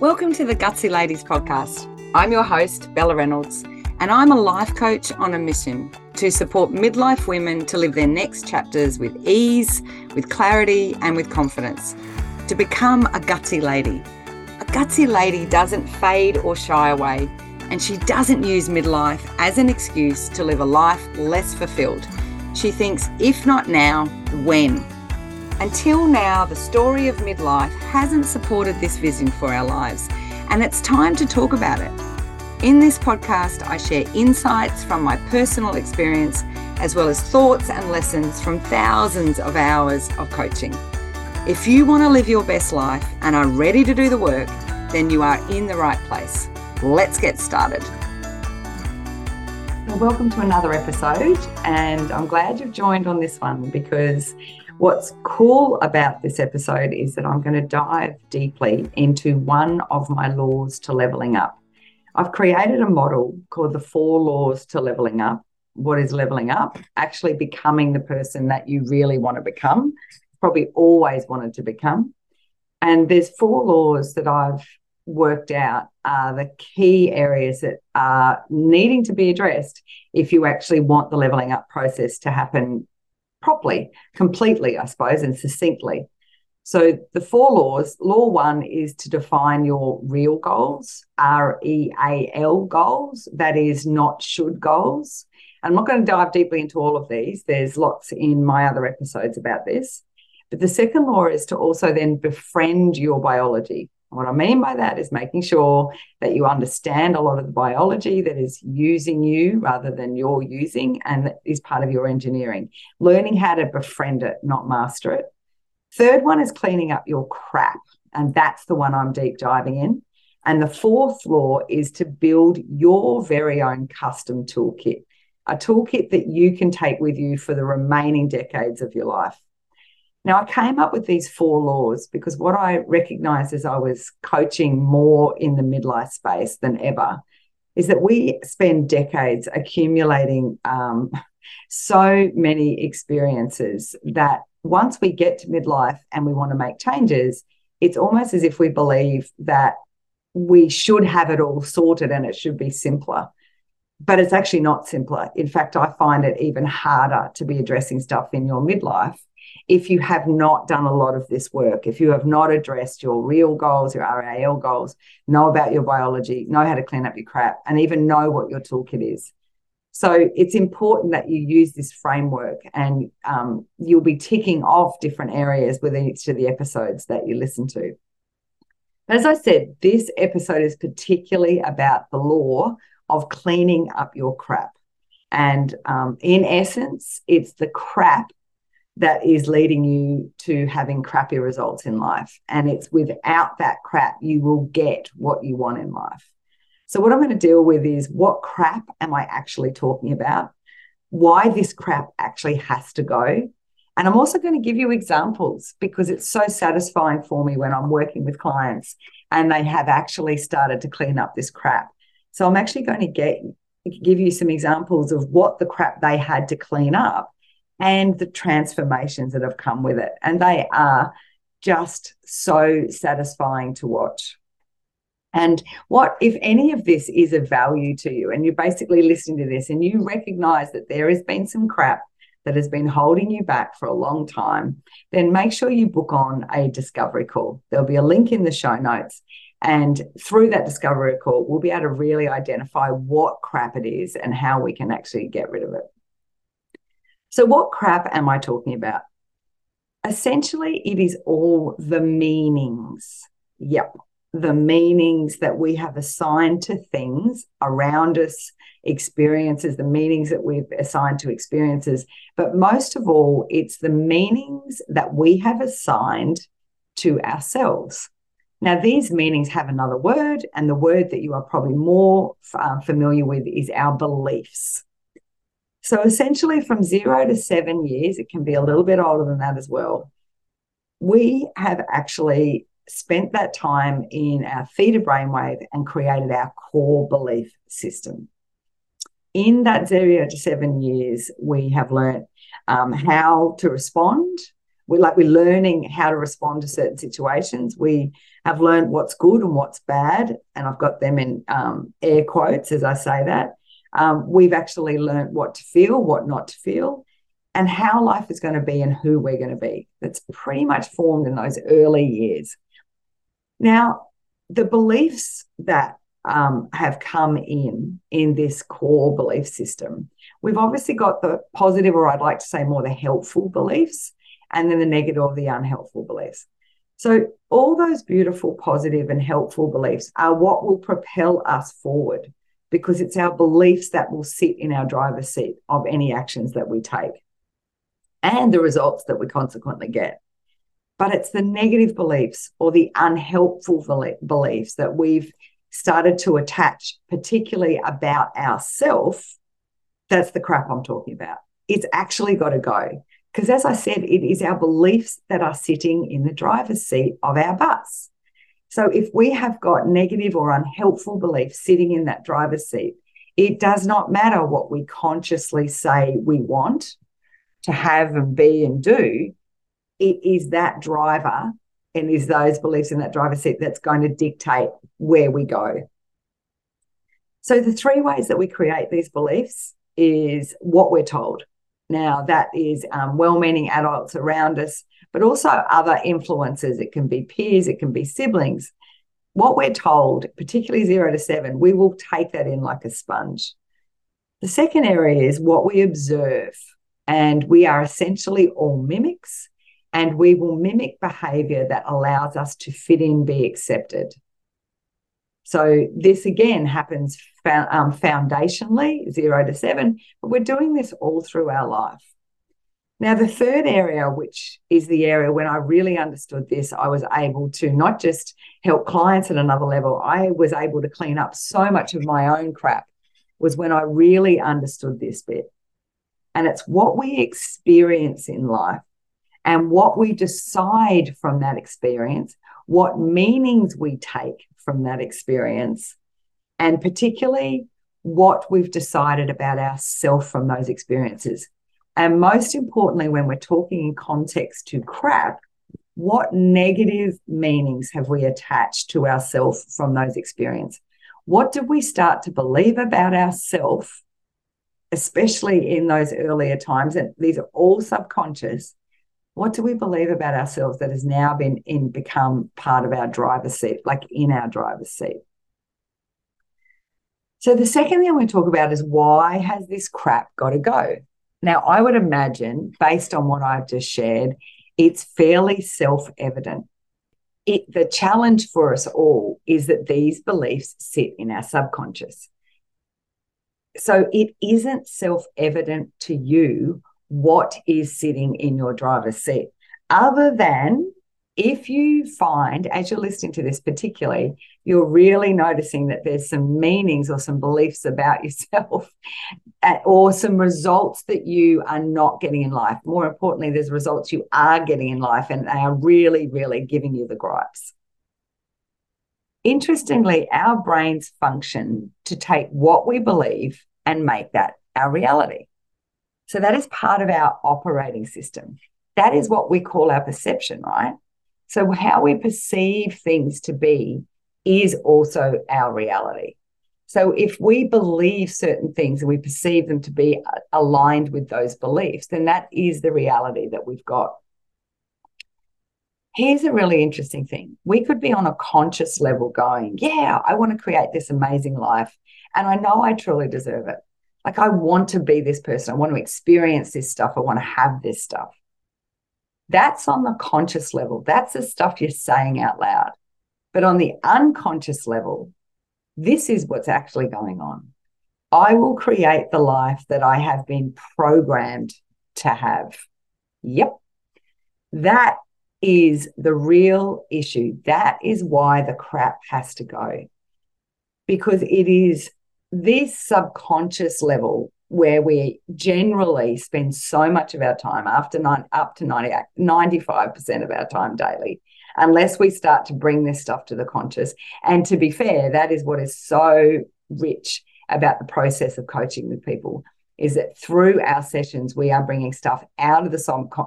Welcome to the Gutsy Ladies podcast. I'm your host, Bella Reynolds, and I'm a life coach on a mission to support midlife women to live their next chapters with ease, with clarity, and with confidence. To become a gutsy lady. A gutsy lady doesn't fade or shy away, and she doesn't use midlife as an excuse to live a life less fulfilled. She thinks, if not now, when? Until now, the story of midlife hasn't supported this vision for our lives, and it's time to talk about it. In this podcast, I share insights from my personal experience, as well as thoughts and lessons from thousands of hours of coaching. If you want to live your best life and are ready to do the work, then you are in the right place. Let's get started. Welcome to another episode, and I'm glad you've joined on this one because What's cool about this episode is that I'm going to dive deeply into one of my laws to leveling up. I've created a model called the four laws to leveling up. What is leveling up? Actually becoming the person that you really want to become, probably always wanted to become. And there's four laws that I've worked out are the key areas that are needing to be addressed if you actually want the leveling up process to happen properly, completely, I suppose, and succinctly. So the four laws, law one is to define your real goals, R E A L goals, that is not should goals. I'm not going to dive deeply into all of these. There's lots in my other episodes about this. But the second law is to also then befriend your biology. What I mean by that is making sure that you understand a lot of the biology that is using you rather than you're using and that is part of your engineering. Learning how to befriend it, not master it. Third one is cleaning up your crap. And that's the one I'm deep diving in. And the fourth law is to build your very own custom toolkit, a toolkit that you can take with you for the remaining decades of your life. Now, I came up with these four laws because what I recognized as I was coaching more in the midlife space than ever is that we spend decades accumulating um, so many experiences that once we get to midlife and we want to make changes, it's almost as if we believe that we should have it all sorted and it should be simpler. But it's actually not simpler. In fact, I find it even harder to be addressing stuff in your midlife if you have not done a lot of this work, if you have not addressed your real goals, your RAL goals, know about your biology, know how to clean up your crap, and even know what your toolkit is. So it's important that you use this framework and um, you'll be ticking off different areas within each of the episodes that you listen to. As I said, this episode is particularly about the law of cleaning up your crap. And um, in essence, it's the crap that is leading you to having crappy results in life. And it's without that crap, you will get what you want in life. So, what I'm going to deal with is what crap am I actually talking about? Why this crap actually has to go. And I'm also going to give you examples because it's so satisfying for me when I'm working with clients and they have actually started to clean up this crap. So, I'm actually going to get give you some examples of what the crap they had to clean up and the transformations that have come with it. And they are just so satisfying to watch. And what, if any of this is of value to you, and you're basically listening to this and you recognize that there has been some crap that has been holding you back for a long time, then make sure you book on a discovery call. There'll be a link in the show notes. And through that discovery call, we'll be able to really identify what crap it is and how we can actually get rid of it. So, what crap am I talking about? Essentially, it is all the meanings. Yep, the meanings that we have assigned to things around us, experiences, the meanings that we've assigned to experiences. But most of all, it's the meanings that we have assigned to ourselves. Now, these meanings have another word, and the word that you are probably more uh, familiar with is our beliefs. So essentially, from zero to seven years, it can be a little bit older than that as well. We have actually spent that time in our theta brainwave and created our core belief system. In that zero to seven years, we have learned um, how to respond. We like we're learning how to respond to certain situations. We have learned what's good and what's bad. And I've got them in um, air quotes as I say that. Um, we've actually learned what to feel, what not to feel, and how life is going to be and who we're going to be. That's pretty much formed in those early years. Now, the beliefs that um, have come in in this core belief system, we've obviously got the positive, or I'd like to say more the helpful beliefs, and then the negative or the unhelpful beliefs. So, all those beautiful, positive, and helpful beliefs are what will propel us forward because it's our beliefs that will sit in our driver's seat of any actions that we take and the results that we consequently get. But it's the negative beliefs or the unhelpful beliefs that we've started to attach, particularly about ourself. That's the crap I'm talking about. It's actually got to go. Because as I said, it is our beliefs that are sitting in the driver's seat of our bus. So if we have got negative or unhelpful beliefs sitting in that driver's seat, it does not matter what we consciously say we want to have and be and do. It is that driver and is those beliefs in that driver's seat that's going to dictate where we go. So the three ways that we create these beliefs is what we're told. Now, that is um, well meaning adults around us, but also other influences. It can be peers, it can be siblings. What we're told, particularly zero to seven, we will take that in like a sponge. The second area is what we observe, and we are essentially all mimics, and we will mimic behavior that allows us to fit in, be accepted. So this again happens um, foundationally, zero to seven, but we're doing this all through our life. Now, the third area, which is the area when I really understood this, I was able to not just help clients at another level, I was able to clean up so much of my own crap, was when I really understood this bit. And it's what we experience in life and what we decide from that experience, what meanings we take from that experience, and particularly what we've decided about ourselves from those experiences. And most importantly, when we're talking in context to crap, what negative meanings have we attached to ourselves from those experiences? What did we start to believe about ourselves, especially in those earlier times? And these are all subconscious what do we believe about ourselves that has now been in become part of our driver's seat, like in our driver's seat? So the second thing we talk about is why has this crap got to go? Now, I would imagine, based on what I've just shared, it's fairly self-evident. It, the challenge for us all is that these beliefs sit in our subconscious. So it isn't self-evident to you what is sitting in your driver's seat, other than if you find, as you're listening to this particularly, you're really noticing that there's some meanings or some beliefs about yourself or some results that you are not getting in life. More importantly, there's results you are getting in life and they are really, really giving you the gripes. Interestingly, our brains function to take what we believe and make that our reality. So that is part of our operating system. That is what we call our perception, right? So how we perceive things to be is also our reality. So if we believe certain things and we perceive them to be uh, aligned with those beliefs, then that is the reality that we've got. Here's a really interesting thing. We could be on a conscious level going, Yeah, I want to create this amazing life. And I know I truly deserve it. Like, I want to be this person. I want to experience this stuff. I want to have this stuff. That's on the conscious level. That's the stuff you're saying out loud. But on the unconscious level, this is what's actually going on. I will create the life that I have been programmed to have. Yep. That is the real issue. That is why the crap has to go. Because it is this subconscious level where we generally spend so much of our time after nine, up to 98, 95% of our time daily, unless we start to bring this stuff to the conscious. And to be fair, that is what is so rich about the process of coaching with people is that through our sessions, we are bringing stuff out of the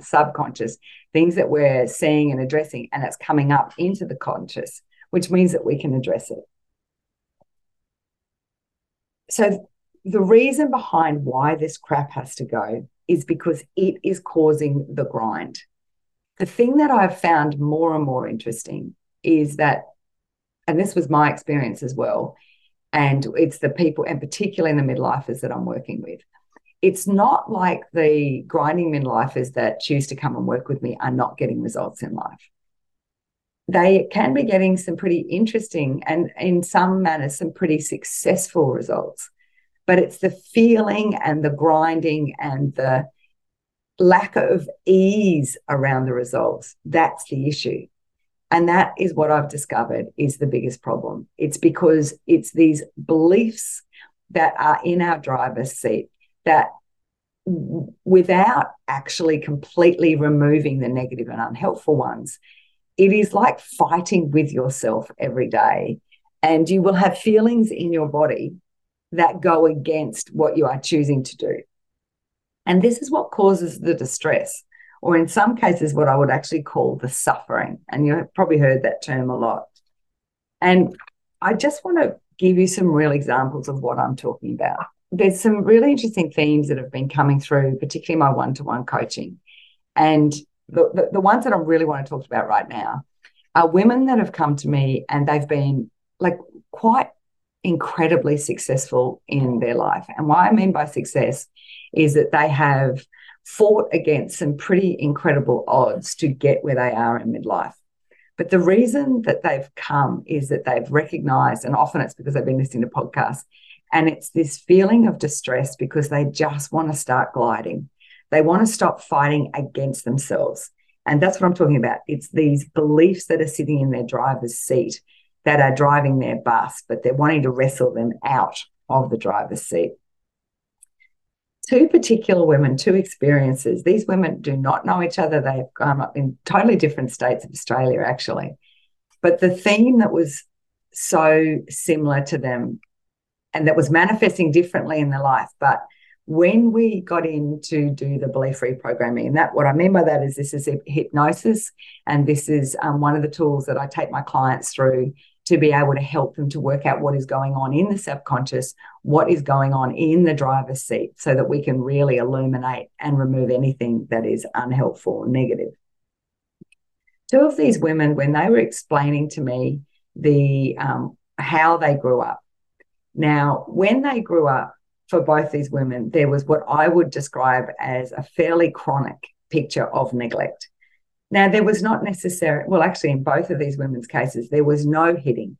subconscious, things that we're seeing and addressing, and it's coming up into the conscious. which means that we can address it. So, the reason behind why this crap has to go is because it is causing the grind. The thing that I've found more and more interesting is that, and this was my experience as well, and it's the people, and particularly in the midlifers that I'm working with. It's not like the grinding midlifers that choose to come and work with me are not getting results in life. They can be getting some pretty interesting and, in some manners, some pretty successful results. But it's the feeling and the grinding and the lack of ease around the results that's the issue and that is what I've discovered is the biggest problem. It's because it's these beliefs that are in our driver's seat that without actually completely removing the negative and unhelpful ones, it is like fighting with yourself every day. And you will have feelings in your body that go against what you are choosing to do. And this is what causes the distress or in some cases, what I would actually call the suffering. And you've probably heard that term a lot. And I just want to give you some real examples of what I'm talking about. There's some really interesting themes that have been coming through, particularly my one to one coaching. And the, the, the ones that I really want to talk about right now are women that have come to me and they've been like quite incredibly successful in their life. And what I mean by success is that they have fought against some pretty incredible odds to get where they are in midlife. But the reason that they've come is that they've recognized, and often it's because they've been listening to podcasts, and it's this feeling of distress because they just want to start gliding. They want to stop fighting against themselves. And that's what I'm talking about. It's these beliefs that are sitting in their driver's seat that are driving their bus, but they're wanting to wrestle them out of the driver's seat two particular women, two experiences. These women do not know each other. They've gone up in totally different states of Australia, actually. But the theme that was so similar to them and that was manifesting differently in their life. But when we got in to do the belief reprogramming, and that what I mean by that is this is hypnosis, and this is um, one of the tools that I take my clients through to be able to help them to work out what is going on in the subconscious, what is going on in the driver's seat, so that we can really illuminate and remove anything that is unhelpful or negative. Two of these women, when they were explaining to me the um, how they grew up. Now, when they grew up, for both these women, there was what I would describe as a fairly chronic picture of neglect. Now, there was not necessary, well, actually, in both of these women's cases, there was no hitting.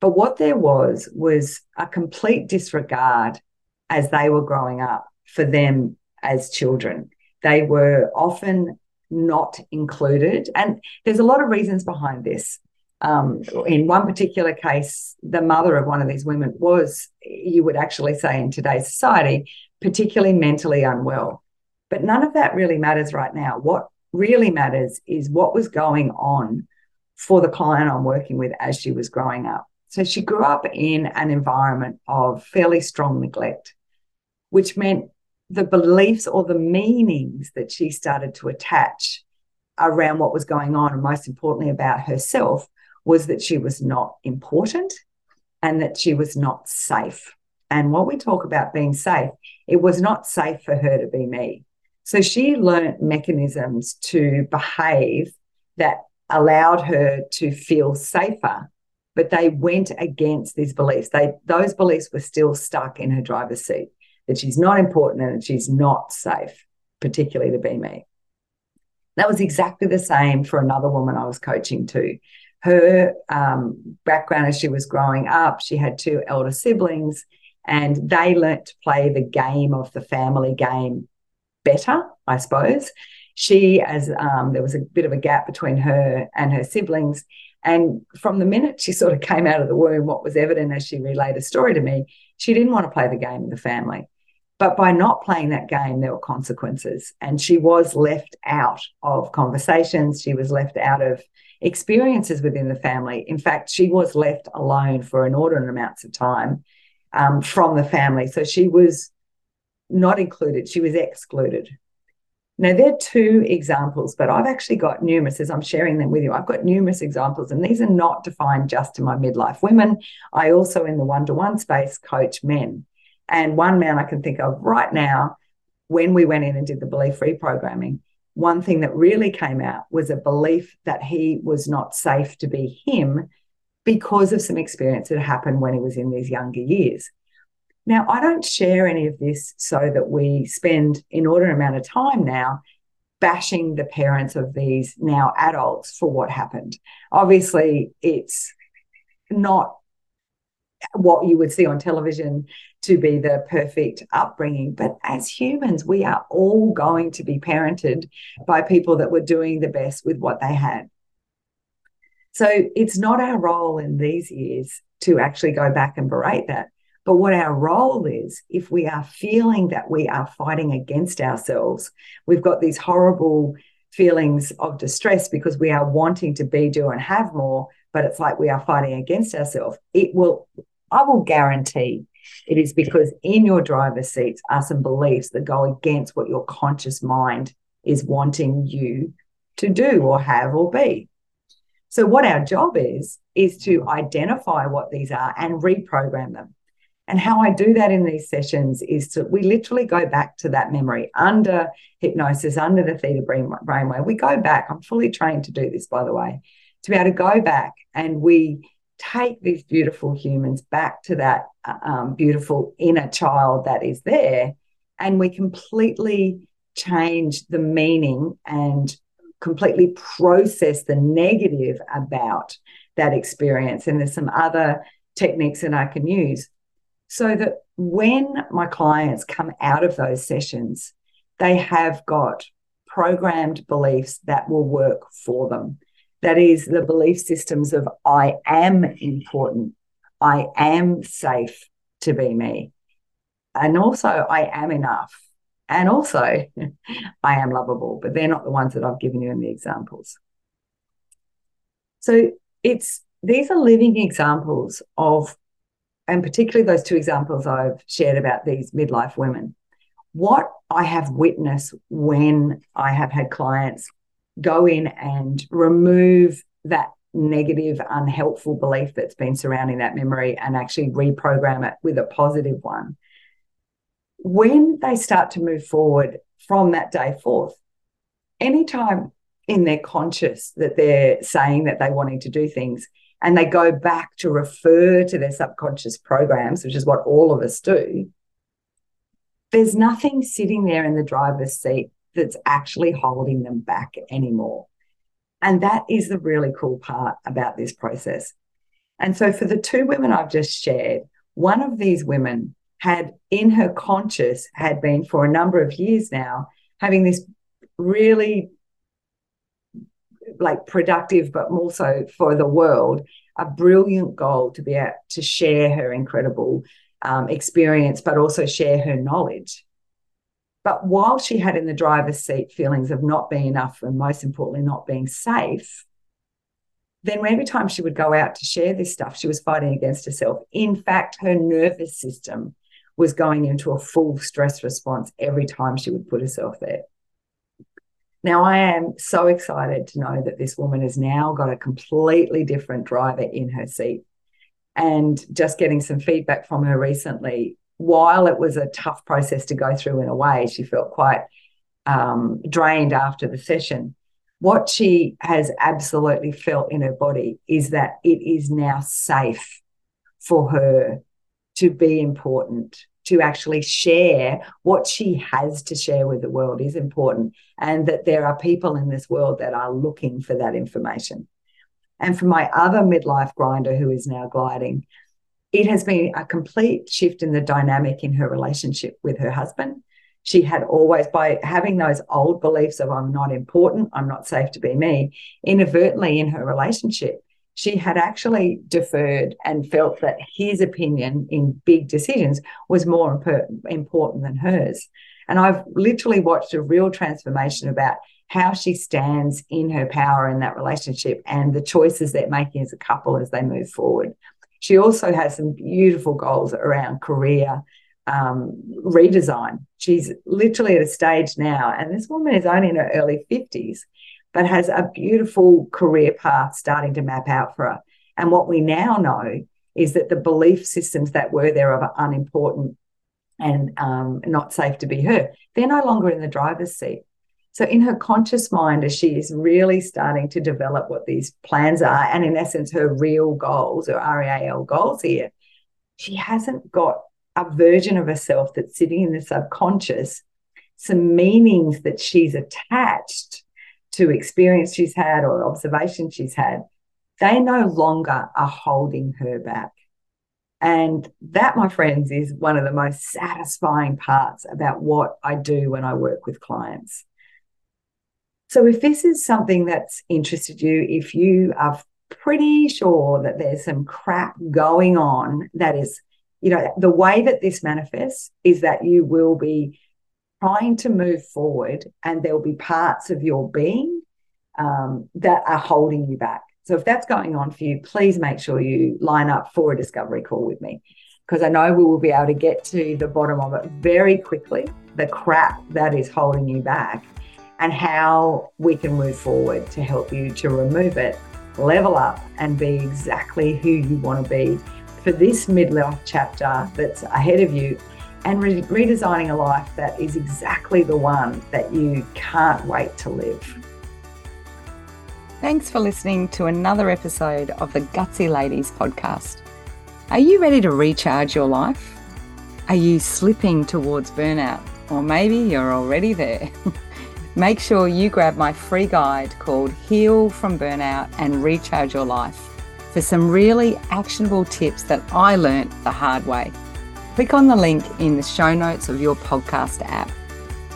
But what there was was a complete disregard as they were growing up for them as children. They were often not included. And there's a lot of reasons behind this. Um, in one particular case, the mother of one of these women was, you would actually say in today's society, particularly mentally unwell. But none of that really matters right now. What really matters is what was going on for the client I'm working with as she was growing up. So she grew up in an environment of fairly strong neglect, which meant the beliefs or the meanings that she started to attach around what was going on, and most importantly about herself, was that she was not important and that she was not safe. And what we talk about being safe, it was not safe for her to be me. So she learned mechanisms to behave that allowed her to feel safer, but they went against these beliefs. They those beliefs were still stuck in her driver's seat that she's not important and that she's not safe, particularly to be me. That was exactly the same for another woman I was coaching too. Her um, background as she was growing up, she had two elder siblings, and they learnt to play the game of the family game better, I suppose. She, as um, there was a bit of a gap between her and her siblings. And from the minute she sort of came out of the womb, what was evident as she relayed a story to me, she didn't want to play the game in the family. But by not playing that game, there were consequences. And she was left out of conversations. She was left out of experiences within the family. In fact, she was left alone for inordinate amounts of time um, from the family. So she was not included, she was excluded. Now, they're two examples, but I've actually got numerous as I'm sharing them with you. I've got numerous examples, and these are not defined just to my midlife women. I also, in the one to one space, coach men. And one man I can think of right now, when we went in and did the belief reprogramming, one thing that really came out was a belief that he was not safe to be him because of some experience that happened when he was in these younger years. Now, I don't share any of this so that we spend inordinate amount of time now bashing the parents of these now adults for what happened. Obviously, it's not what you would see on television to be the perfect upbringing. But as humans, we are all going to be parented by people that were doing the best with what they had. So it's not our role in these years to actually go back and berate that. But what our role is, if we are feeling that we are fighting against ourselves, we've got these horrible feelings of distress because we are wanting to be, do, and have more, but it's like we are fighting against ourselves. It will, I will guarantee it is because in your driver's seats are some beliefs that go against what your conscious mind is wanting you to do or have or be. So, what our job is, is to identify what these are and reprogram them. And how I do that in these sessions is to, we literally go back to that memory under hypnosis, under the theta brain brainwave. We go back, I'm fully trained to do this, by the way, to be able to go back and we take these beautiful humans back to that um, beautiful inner child that is there. And we completely change the meaning and completely process the negative about that experience. And there's some other techniques that I can use so that when my clients come out of those sessions, they have got programmed beliefs that will work for them. That is the belief systems of I am important, I am safe to be me, and also I am enough, and also I am lovable, but they're not the ones that I've given you in the examples. So it's these are living examples of, and particularly those two examples I've shared about these midlife women. What I have witnessed when I have had clients go in and remove that negative, unhelpful belief that's been surrounding that memory and actually reprogram it with a positive one. When they start to move forward from that day forth, anytime in their conscious that they're saying that they're wanting to do things and they go back to refer to their subconscious programs, which is what all of us do, there's nothing sitting there in the driver's seat that's actually holding them back anymore. And that is the really cool part about this process. And so, for the two women I've just shared, one of these women had in her conscious, had been for a number of years now, having this really like productive, but also for the world, a brilliant goal to be able to share her incredible um, experience, but also share her knowledge. But while she had in the driver's seat feelings of not being enough and most importantly, not being safe, then every time she would go out to share this stuff, she was fighting against herself. In fact, her nervous system was going into a full stress response every time she would put herself there. Now, I am so excited to know that this woman has now got a completely different driver in her seat. And just getting some feedback from her recently while it was a tough process to go through in a way, she felt quite um, drained after the session. What she has absolutely felt in her body is that it is now safe for her to be important, to actually share what she has to share with the world is important, and that there are people in this world that are looking for that information. And for my other midlife grinder who is now gliding, it has been a complete shift in the dynamic in her relationship with her husband. She had always, by having those old beliefs of I'm not important, I'm not safe to be me, inadvertently in her relationship, she had actually deferred and felt that his opinion in big decisions was more important than hers. And I've literally watched a real transformation about how she stands in her power in that relationship and the choices they're making as a couple as they move forward. She also has some beautiful goals around career, um, redesign. She's literally at a stage now, and this woman is only in her early 50s, but has a beautiful career path starting to map out for her. And what we now know is that the belief systems that were there of unimportant and um, not safe to be her, they're no longer in the driver's seat. So, in her conscious mind, as she is really starting to develop what these plans are, and in essence, her real goals or REAL goals here, she hasn't got a version of herself that's sitting in the subconscious, some meanings that she's attached to experience she's had or observation she's had, they no longer are holding her back. And that, my friends, is one of the most satisfying parts about what I do when I work with clients. So, if this is something that's interested you, if you are pretty sure that there's some crap going on that is, you know, the way that this manifests is that you will be trying to move forward and there'll be parts of your being um, that are holding you back. So if that's going on for you, please make sure you line up for a discovery call with me because I know we will be able to get to the bottom of it very quickly, the crap that is holding you back, and how we can move forward to help you to remove it, level up, and be exactly who you want to be for this midlife chapter that's ahead of you and re- redesigning a life that is exactly the one that you can't wait to live. Thanks for listening to another episode of the Gutsy Ladies podcast. Are you ready to recharge your life? Are you slipping towards burnout? Or maybe you're already there. Make sure you grab my free guide called Heal from Burnout and Recharge Your Life for some really actionable tips that I learnt the hard way. Click on the link in the show notes of your podcast app.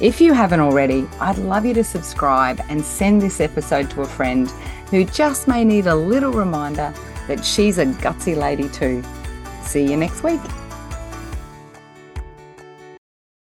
If you haven't already, I'd love you to subscribe and send this episode to a friend who just may need a little reminder that she's a gutsy lady too. See you next week.